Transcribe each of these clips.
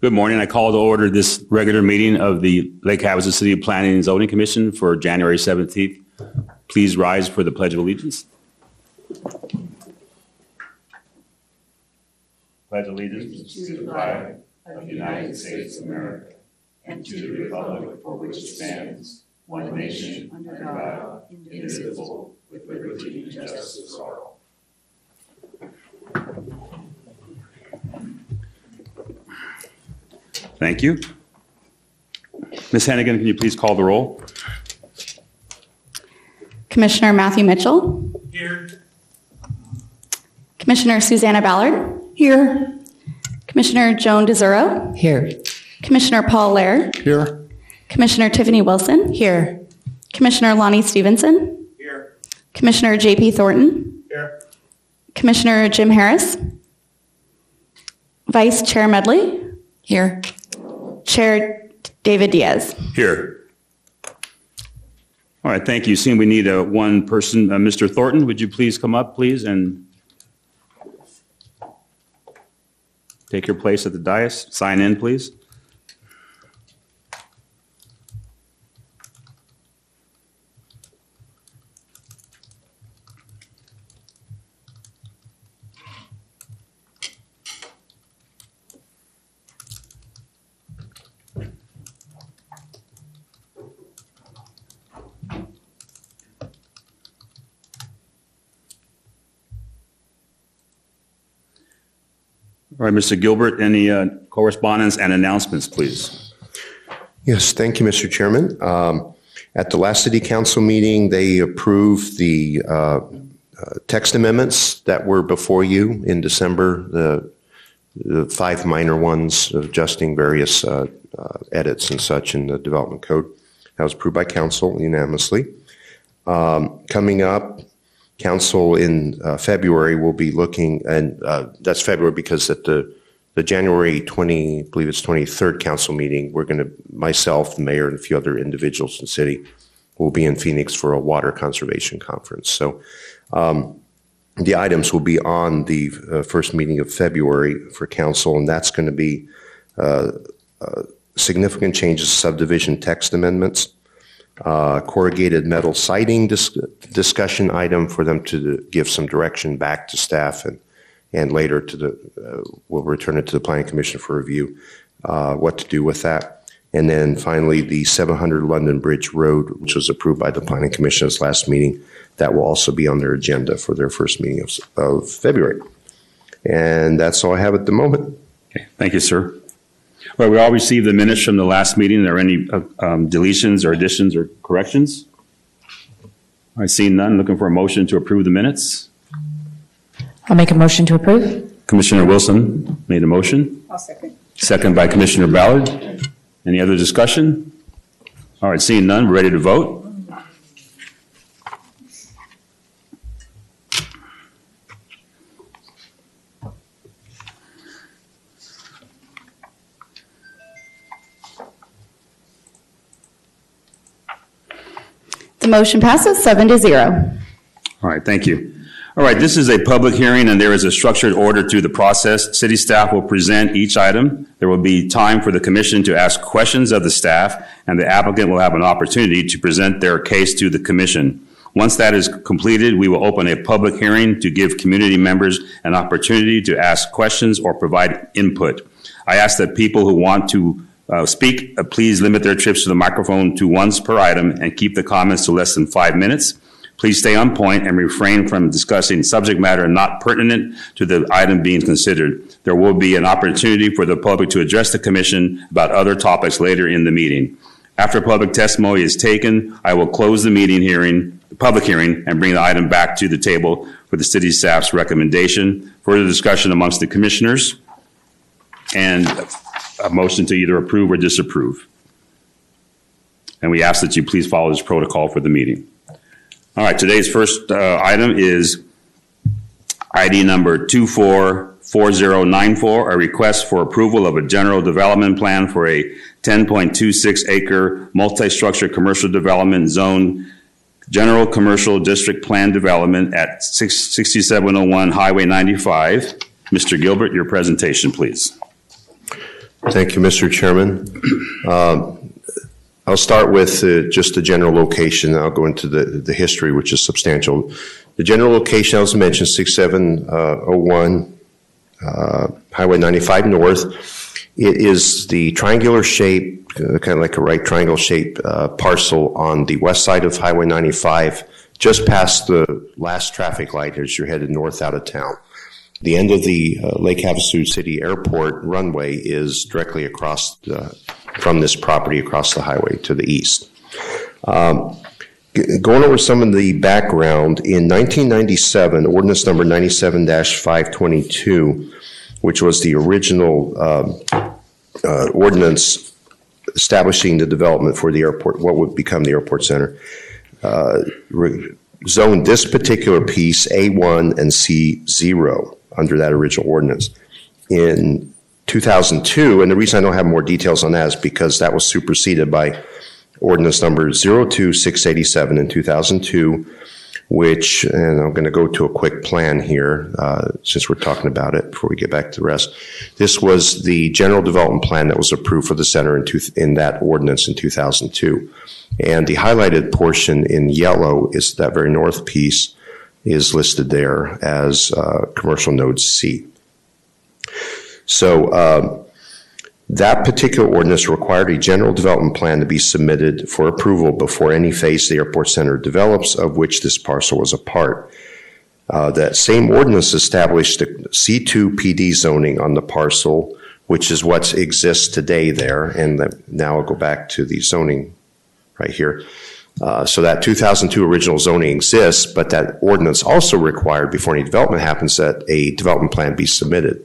Good morning. I call to order this regular meeting of the Lake Havasu City Planning and Zoning Commission for January 17th. Please rise for the Pledge of Allegiance. Pledge of allegiance to the flag of the United States of America and to the republic for which it stands, one nation, under God, indivisible, with liberty and justice for all. Thank you. Ms. Hannigan, can you please call the roll? Commissioner Matthew Mitchell. Here. Commissioner Susanna Ballard. Here. Commissioner Joan DeZuro. Here. Commissioner Paul Lair. Here. Commissioner Tiffany Wilson. Here. Commissioner Lonnie Stevenson. Here. Commissioner JP Thornton. Here. Commissioner Jim Harris. Vice Chair Medley. Here. Chair David Diaz. Here. All right, thank you. Seeing we need a one person, uh, Mr. Thornton, would you please come up, please, and take your place at the dais? Sign in, please. All right, Mr. Gilbert, any uh, correspondence and announcements, please? Yes, thank you, Mr. Chairman. Um, At the last city council meeting, they approved the uh, uh, text amendments that were before you in December, the the five minor ones adjusting various uh, uh, edits and such in the development code. That was approved by council unanimously. Um, Coming up, council in uh, February will be looking, and uh, that's February because at the, the January 20, I believe it's 23rd council meeting, we're going to, myself, the mayor, and a few other individuals in the city will be in Phoenix for a water conservation conference. So um, the items will be on the uh, first meeting of February for council, and that's going to be uh, uh, significant changes, subdivision text amendments, uh, corrugated metal siding dis- discussion item for them to give some direction back to staff and, and later to the, uh, we'll return it to the planning commission for review, uh, what to do with that. And then finally, the 700 London Bridge Road, which was approved by the planning commission's last meeting, that will also be on their agenda for their first meeting of, of February. And that's all I have at the moment. Okay, thank you, sir. All right, we all received the minutes from the last meeting. Are there any uh, um, deletions or additions or corrections? I see none, looking for a motion to approve the minutes. I'll make a motion to approve. Commissioner Wilson made a motion. I'll second. Second by Commissioner Ballard. Any other discussion? All right, seeing none, we're ready to vote. The motion passes seven to zero. All right, thank you. All right, this is a public hearing and there is a structured order to the process. City staff will present each item. There will be time for the commission to ask questions of the staff and the applicant will have an opportunity to present their case to the commission. Once that is completed, we will open a public hearing to give community members an opportunity to ask questions or provide input. I ask that people who want to uh, speak, uh, please limit their trips to the microphone to once per item and keep the comments to less than five minutes. Please stay on point and refrain from discussing subject matter not pertinent to the item being considered. There will be an opportunity for the public to address the commission about other topics later in the meeting. After public testimony is taken, I will close the meeting hearing, public hearing, and bring the item back to the table for the city staff's recommendation. Further discussion amongst the commissioners and a motion to either approve or disapprove. And we ask that you please follow this protocol for the meeting. All right, today's first uh, item is ID number 244094, a request for approval of a general development plan for a 10.26 acre multi-structure commercial development zone, general commercial district plan development at 6- 6701 Highway 95. Mr. Gilbert, your presentation, please. Thank you, Mr. Chairman. Um, I'll start with uh, just the general location, I'll go into the, the history, which is substantial. The general location, I as mentioned, 6701 uh, Highway 95 North. It is the triangular shape, uh, kind of like a right triangle shape uh, parcel on the west side of Highway 95, just past the last traffic light as you're headed north out of town. The end of the uh, Lake Havasu City Airport runway is directly across the, from this property across the highway to the east. Um, going over some of the background, in 1997, ordinance number 97 522, which was the original um, uh, ordinance establishing the development for the airport, what would become the airport center, uh, re- zoned this particular piece A1 and C0 under that original ordinance. In 2002, and the reason I don't have more details on that is because that was superseded by ordinance number 02687 in 2002, which, and I'm going to go to a quick plan here uh, since we're talking about it before we get back to the rest. This was the general development plan that was approved for the center in, two, in that ordinance in 2002. And the highlighted portion in yellow is that very north piece is listed there as uh, commercial node C. So um, that particular ordinance required a general development plan to be submitted for approval before any phase the airport center develops, of which this parcel was a part. Uh, that same ordinance established the C2 PD zoning on the parcel, which is what exists today there. And the, now I'll go back to the zoning right here. Uh, so that 2002 original zoning exists, but that ordinance also required before any development happens that a development plan be submitted.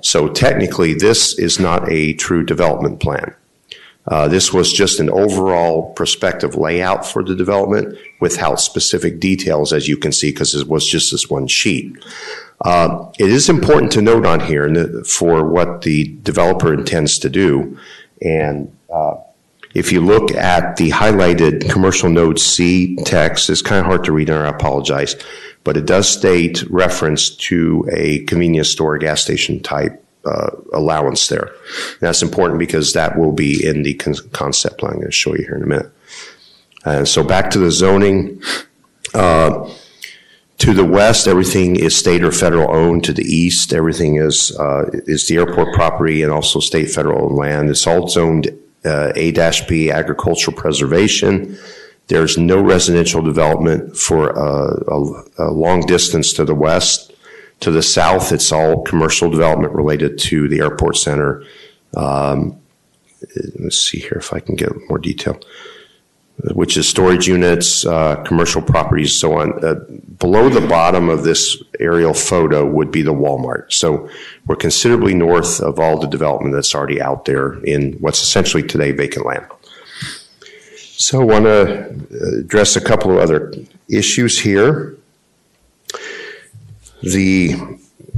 So technically, this is not a true development plan. Uh, this was just an overall prospective layout for the development without specific details, as you can see, because it was just this one sheet. Uh, it is important to note on here for what the developer intends to do. And uh, if you look at the highlighted commercial node C text, it's kind of hard to read, and I apologize, but it does state reference to a convenience store, gas station type uh, allowance there. And that's important because that will be in the con- concept plan I'm going to show you here in a minute. And so back to the zoning. Uh, to the west, everything is state or federal owned. To the east, everything is uh, is the airport property and also state federal land. It's all zoned uh, A-B agricultural preservation. There's no residential development for uh, a, a long distance to the west. To the south, it's all commercial development related to the airport center. Um, let's see here if I can get more detail which is storage units, uh, commercial properties, so on. Uh, below the bottom of this aerial photo would be the Walmart. So we're considerably north of all the development that's already out there in what's essentially today vacant land. So I want to address a couple of other issues here. The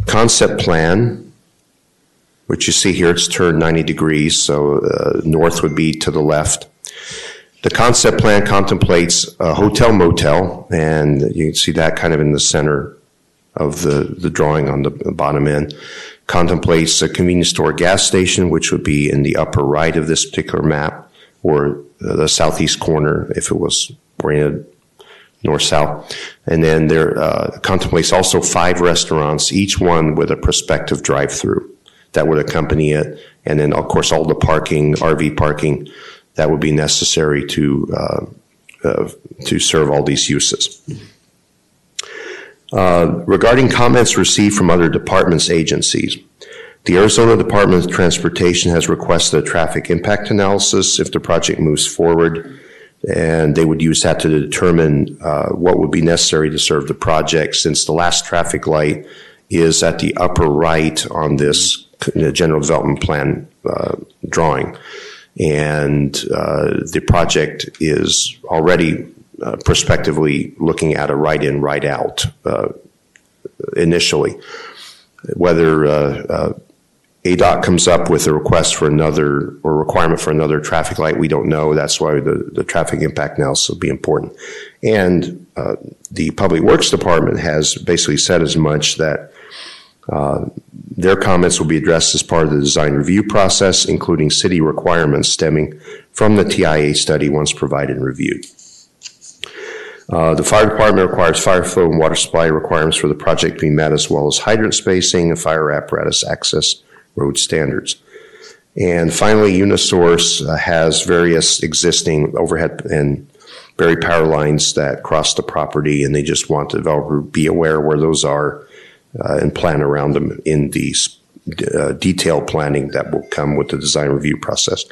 concept plan, which you see here, it's turned 90 degrees, so uh, north would be to the left. The concept plan contemplates a hotel motel, and you can see that kind of in the center of the, the drawing on the bottom end. Contemplates a convenience store gas station, which would be in the upper right of this particular map, or the southeast corner if it was oriented north-south. And then there uh, contemplates also five restaurants, each one with a prospective drive-through that would accompany it. And then, of course, all the parking, RV parking, that would be necessary to uh, uh, to serve all these uses. Uh, regarding comments received from other departments, agencies, the Arizona Department of Transportation has requested a traffic impact analysis if the project moves forward, and they would use that to determine uh, what would be necessary to serve the project. Since the last traffic light is at the upper right on this general development plan uh, drawing and uh, the project is already uh, prospectively looking at a right in, right out uh, initially. Whether uh, uh, ADOT comes up with a request for another or requirement for another traffic light, we don't know. That's why the, the traffic impact analysis will be important. And uh, the Public Works Department has basically said as much that Their comments will be addressed as part of the design review process, including city requirements stemming from the TIA study once provided and reviewed. Uh, The fire department requires fire flow and water supply requirements for the project to be met, as well as hydrant spacing and fire apparatus access road standards. And finally, Unisource uh, has various existing overhead and buried power lines that cross the property, and they just want the developer to be aware where those are uh, and plan around them in the uh, detailed planning that will come with the design review process.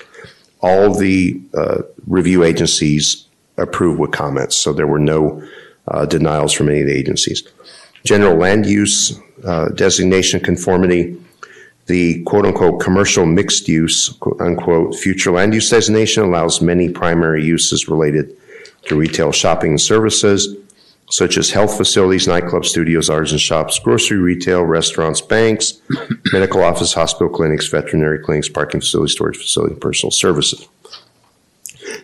All the uh, review agencies approved with comments, so there were no uh, denials from any of the agencies. General land use uh, designation conformity, the quote-unquote commercial mixed use, quote-unquote, future land use designation allows many primary uses related to retail shopping services, such as health facilities, nightclubs, studios, artisan shops, grocery retail, restaurants, banks, medical office, hospital clinics, veterinary clinics, parking facilities, storage facility, personal services.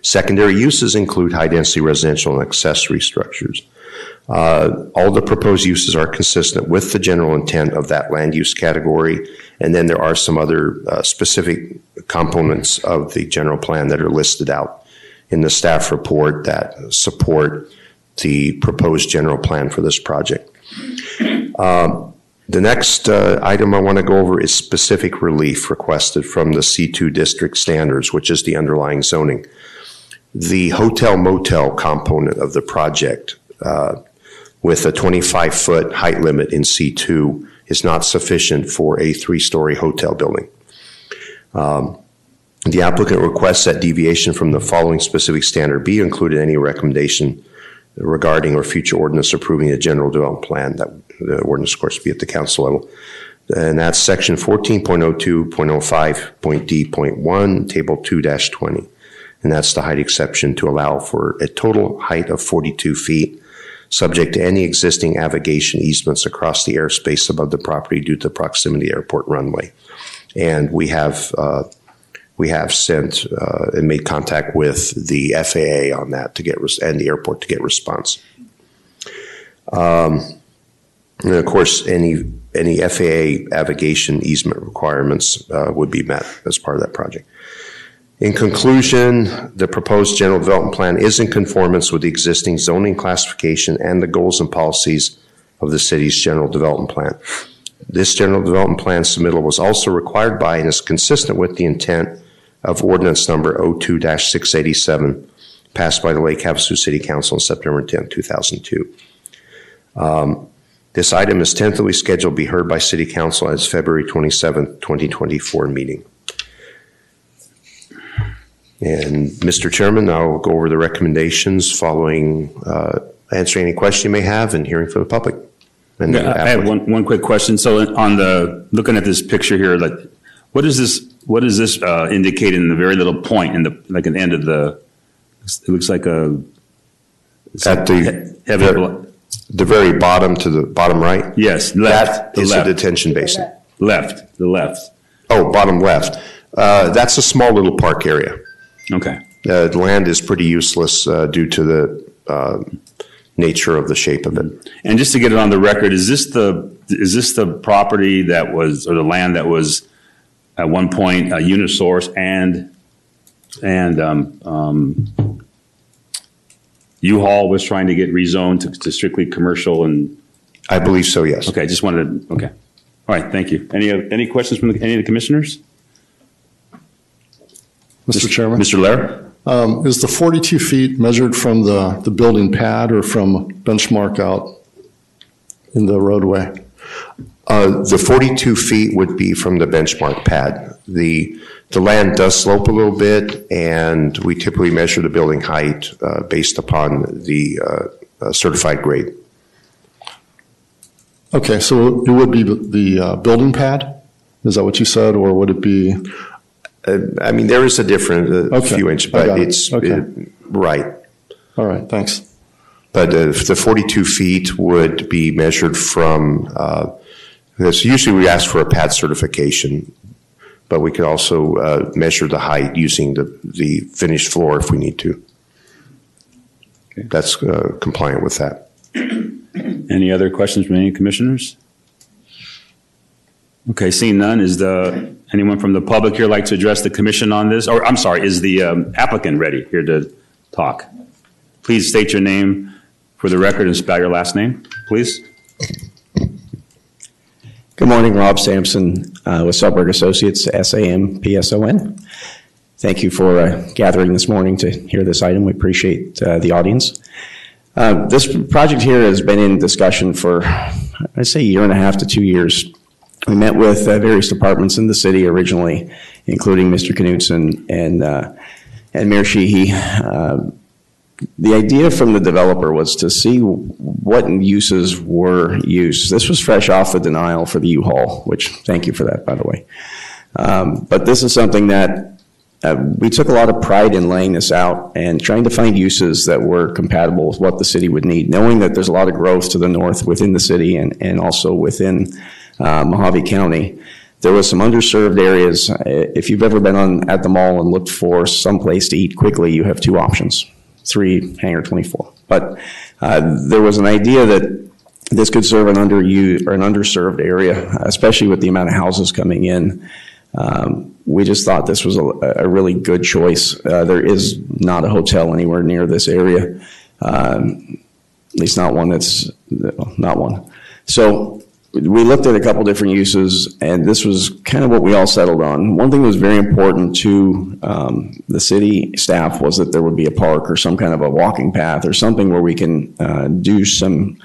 Secondary uses include high-density residential and accessory structures. Uh, All the proposed uses are consistent with the general intent of that land use category, and then there are some other uh, specific components of the general plan that are listed out in the staff report that support the proposed general plan for this project. Um, The next uh, item I want to go over is specific relief requested from the C2 district standards, which is the underlying zoning. The hotel motel component of the project uh, with a 25-foot height limit in C2 is not sufficient for a three-story hotel building. Um, The applicant requests that deviation from the following specific standard be included in any recommendation regarding or future ordinance approving a general development plan, that the ordinance, of course, be at the council level. And that's section 14.02.05.d.1, table 2-20. And that's the height exception to allow for a total height of 42 feet, subject to any existing navigation easements across the airspace above the property due to proximity airport runway. And we have, uh, we have sent uh, and made contact with the FAA on that to get, res- and the airport to get response. Um, And of course, any, any FAA navigation easement requirements uh, would be met as part of that project. In conclusion, the proposed general development plan is in conformance with the existing zoning classification and the goals and policies of the city's general development plan. This general development plan submittal was also required by and is consistent with the intent of ordinance number 02-687 passed by the Lake Havasu City Council on September 10, 2002. Um, This item is tentatively scheduled to be heard by City Council at its February 27, 2024 meeting. And Mr. Chairman, I'll go over the recommendations following uh, answering any question you may have and hearing from the public. And Yeah, I have one, one quick question. So on the, looking at this picture here, like, what is this, what does this uh, indicate in the very little point in the, like, an end of the, it looks like a. At the- Heavy, the- The very bottom to the bottom right, yes, left, that the is a detention basin. left, the left. Oh, bottom left. Uh, That's a small little park area. Okay. Uh, The land is pretty useless uh, due to the uh, nature of the shape of it. And just to get it on the record, is this the, is this the property that was, or the land that was at one point a Unisource and, and um, um, U-Haul was trying to get rezoned to- to strictly commercial and, I believe so, yes. okay, I just wanted, to okay. All right, thank you. Any, oth- any questions from the- any of the commissioners? Mr. Chairman, Mr. Lair? um, is the 42 feet measured from the, the building pad or from benchmark out in the roadway? Uh, The 42 feet would be from the benchmark pad. The, the land does slope a little bit, and we typically measure the building height uh, based upon the uh, uh, certified grade. Okay, so it would be the- uh, building pad? Is that what you said, or would it be, Uh, I mean, there is a difference, a Okay, few inches, but it. it's, Okay. it- right. all right, thanks. But the 42 feet would be measured from, uh, because usually we ask for a pad certification, but we could also uh, measure the height using the, the finished floor if we need to. Okay. That's uh, compliant with that. Any other questions from any commissioners? Okay, seeing none, is the, anyone from the public here like to address the commission on this? Or, I'm sorry, is the um, applicant ready here to talk? Please state your name for the record and spell your last name, please. Good morning, Rob Sampson uh, with Selberg Associates, S-A-M-P-S-O-N. Thank you for uh, gathering this morning to hear this item. We appreciate uh, the audience. Uh, This project here has been in discussion for, I'd say, a year and a half to two years. We met with uh, various departments in the city originally, including Mr. Knudson and uh, and Mayor Sheehy. The idea from the developer was to see what uses were used. This was fresh off the denial for the U-Haul, which, thank you for that, by the way. Um, But this is something that uh, we took a lot of pride in laying this out and trying to find uses that were compatible with what the city would need, knowing that there's a lot of growth to the north within the city and, and also within uh, Mohave County. There was some underserved areas. Uh, If you've ever been on, at the mall and looked for some place to eat quickly, you have two options, three, hangar 24. But uh, there was an idea that this could serve an underused, or an underserved area, especially with the amount of houses coming in. Um, We just thought this was a, a really good choice. Uh, There is not a hotel anywhere near this area, um, at least not one that's, not one. So we looked at a couple different uses, and this was kind of what we all settled on. One thing that was very important to um, the city staff was that there would be a park or some kind of a walking path or something where we can uh, do some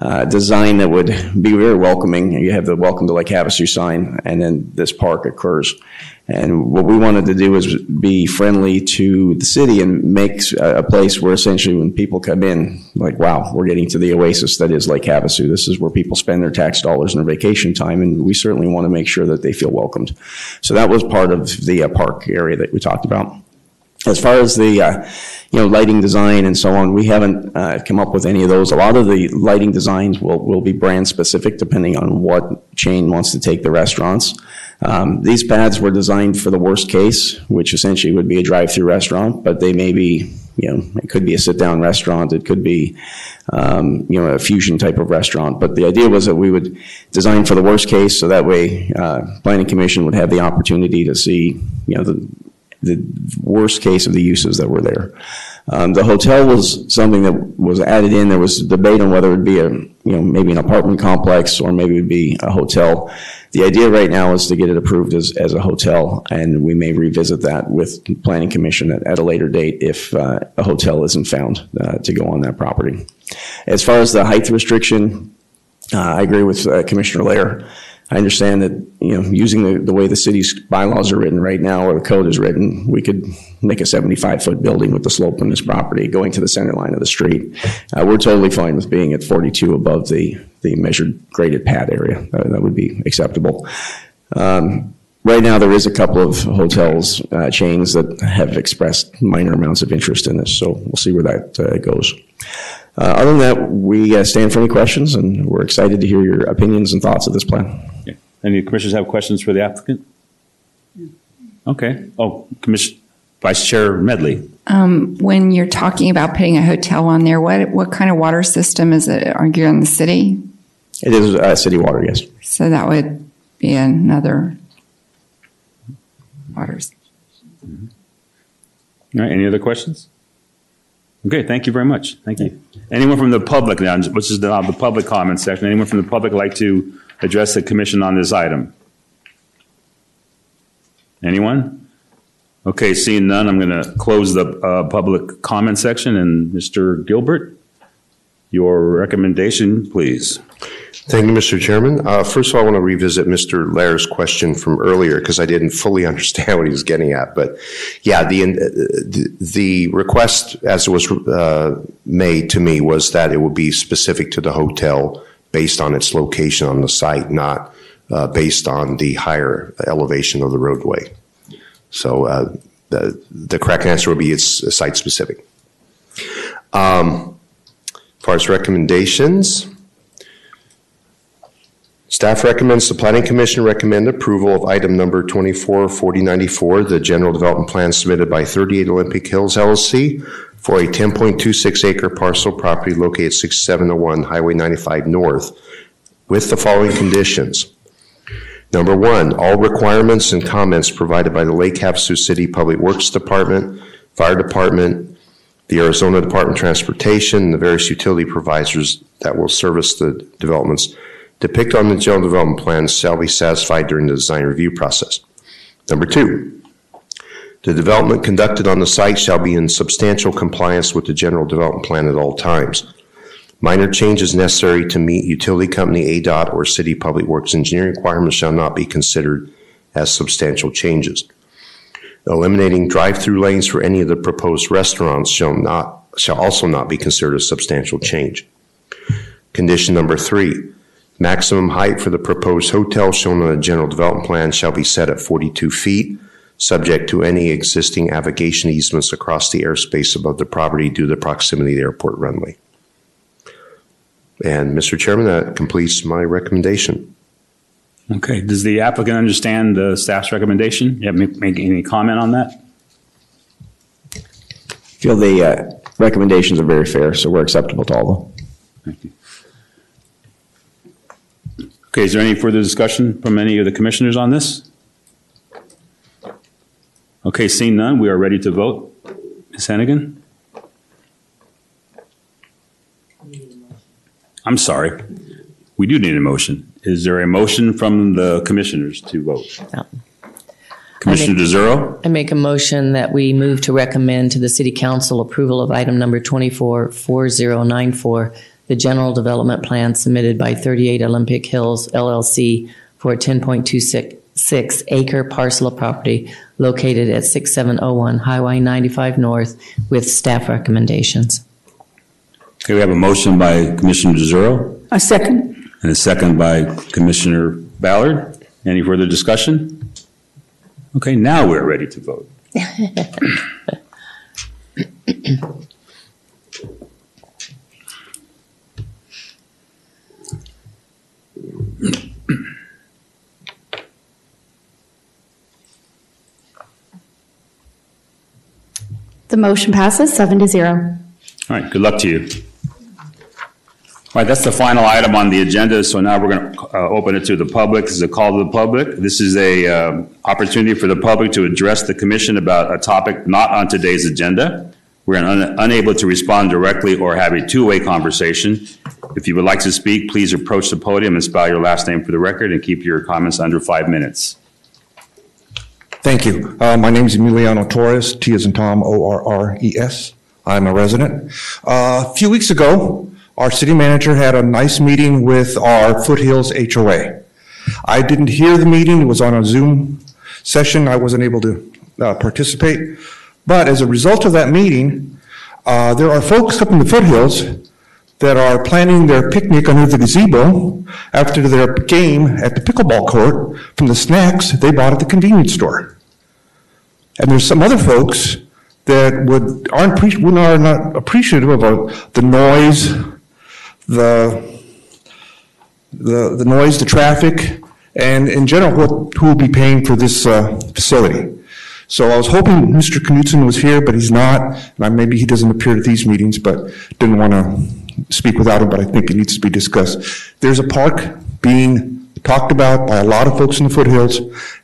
uh, design that would be very welcoming. You have the welcome to Lake Havasu sign, and then this park occurs. And what we wanted to do was be friendly to the city and make a, place where essentially when people come in, like, wow, we're getting to the oasis that is Lake Havasu. This is where people spend their tax dollars and their vacation time, and we certainly want to make sure that they feel welcomed. So that was part of the uh, park area that we talked about. As far as the, uh, you know, lighting design and so on, we haven't uh, come up with any of those. A lot of the lighting designs will, will be brand specific depending on what chain wants to take the restaurants. Um, These pads were designed for the worst case, which essentially would be a drive-through restaurant, but they may be, you know, it could be a sit-down restaurant, it could be, um, you know, a fusion type of restaurant. But the idea was that we would design for the worst case, so that way, uh, planning commission would have the opportunity to see, you know, the, the worst case of the uses that were there. Um, the hotel was something that was added in. There was debate on whether it would be a, you know, maybe an apartment complex or maybe it would be a hotel. The idea right now is to get it approved as, as a hotel, and we may revisit that with Planning Commission at, at a later date if uh, a hotel isn't found uh, to go on that property. As far as the height restriction, uh, I agree with uh, Commissioner Lair. I understand that, you know, using the, the way the city's bylaws are written right now, or the code is written, we could make a 75-foot building with the slope on this property going to the center line of the street. Uh, We're totally fine with being at 42 above the, the measured graded pad area. Uh, That would be acceptable. Um, Right now, there is a couple of hotels, uh, chains that have expressed minor amounts of interest in this, so we'll see where that uh, goes. Uh, Other than that, we uh, stand for any questions, and we're excited to hear your opinions and thoughts of this plan. Yeah. Any commissioners have questions for the applicant? Okay. Oh, Commission, Vice Chair Medley. When you're talking about putting a hotel on there, what, what kind of water system is it? Are you in the city? It is uh, city water, yes. So that would be another waters. All right, any other questions? Okay, thank you very much. Thank you. Anyone from the public now, which is now the public comment section, anyone from the public like to address the commission on this item? Anyone? Okay, seeing none, I'm going to close the uh, public comment section. And Mr. Gilbert, your recommendation, please. Thank you, Mr. Chairman. Uh, First of all, I want to revisit Mr. Lair's question from earlier because I didn't fully understand what he was getting at. But yeah, the, the- the request as it was uh, made to me was that it would be specific to the hotel based on its location on the site, not uh, based on the higher elevation of the roadway. So uh, the the correct answer would be it's site-specific. Um, As far as recommendations, Staff recommends the Planning Commission recommend approval of item number 244094, the general development plan submitted by 38 Olympic Hills LLC for a 10.26 acre parcel property located 6701 Highway 95 North with the following conditions. Number one, all requirements and comments provided by the Lake Havasu City Public Works Department, Fire Department, the Arizona Department of Transportation, and the various utility providers that will service the developments depicted on the general development plan shall be satisfied during the design review process. Number two, the development conducted on the site shall be in substantial compliance with the general development plan at all times. Minor changes necessary to meet utility company ADOT or city public works engineering requirements shall not be considered as substantial changes. Eliminating drive-through lanes for any of the proposed restaurants shall not, shall also not be considered a substantial change. Condition number three, maximum height for the proposed hotel shown on the general development plan shall be set at 42 feet, subject to any existing navigation easements across the airspace above the property due to the proximity of the airport runway. And Mr. Chairman, that completes my recommendation. Okay, does the applicant understand the staff's recommendation? You have make, make any comment on that? Feel the uh, recommendations are very fair, so we're acceptable to all of them. Thank you. Okay, is there any further discussion from any of the commissioners on this? Okay, seeing none, we are ready to vote. Ms. Hennigan? I'm sorry. We do need a motion. Is there a motion from the commissioners to vote? No. Commissioner DeZero? I make a motion that we move to recommend to the City Council approval of item number 244094, the general development plan submitted by 38 Olympic Hills LLC for a 10.26 acre parcel of property located at 6701 Highway 95 North with staff recommendations. Okay, we have a motion by Commissioner DeZero A second. and a second by Commissioner Ballard. Any further discussion? Okay, now we're ready to vote. The motion passes seven to zero. All right, good luck to you. All right, that's the final item on the agenda, so now we're going to open it to the public. This is a call to the public. This is a um, opportunity for the public to address the commission about a topic not on today's agenda. We're un- unable to respond directly or have a two-way conversation. If you would like to speak, please approach the podium and spell your last name for the record and keep your comments under five minutes. Thank you. Uh, My name is Emiliano Torres, T as in Tom, O-R-R-E-S. I'm a resident. Uh, A few weeks ago, our city manager had a nice meeting with our Foothills HOA. I didn't hear the meeting, it was on a Zoom session, I wasn't able to uh, participate. But as a result of that meeting, uh, there are folks up in the foothills that are planning their picnic under the gazebo after their game at the pickleball court from the snacks they bought at the convenience store. And there's some other folks that would, aren't, are not appreciative of uh, the noise, the, the, the noise, the traffic, and in general, what, who will be paying for this uh, facility. So I was hoping Mr. Knudson was here, but he's not, and I- maybe he doesn't appear at these meetings, but didn't want to speak without him, but I think it needs to be discussed. There's a park being talked about by a lot of folks in the foothills,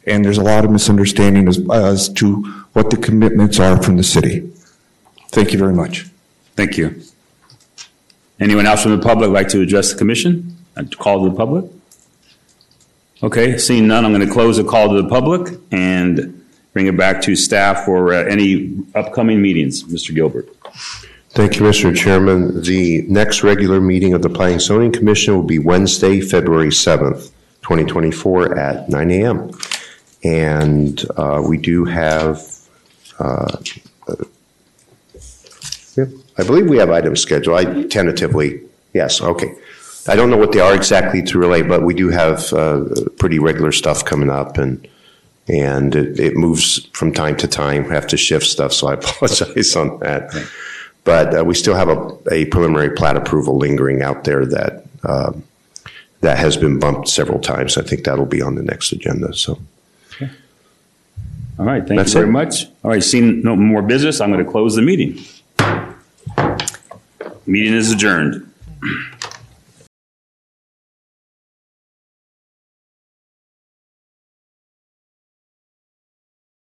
and there's a lot of misunderstanding as, as to what the commitments are from the city. Thank you very much. Thank you. Anyone else from the public like to address the commission? Call to the public? Okay, seeing none, I'm going to close the call to the public and bring it back to staff for uh, any upcoming meetings. Mr. Gilbert. Thank you, Mr. Chairman. The next regular meeting of the Planning and Zoning Commission will be Wednesday, February 7th, 2024 at 9 a.m. And uh, we do have, uh, uh, yeah, I believe we have items scheduled. I tentatively, yes, okay. I don't know what they are exactly to relay, but we do have uh, pretty regular stuff coming up and and it, it moves from time to time. We have to shift stuff, so I apologize on that. But uh, we still have a, a preliminary plat approval lingering out there that um, that has been bumped several times. I think that'll be on the next agenda. So All right, thank you That's very it. much. All right, seeing no more business, I'm going to close the meeting. Meeting is adjourned.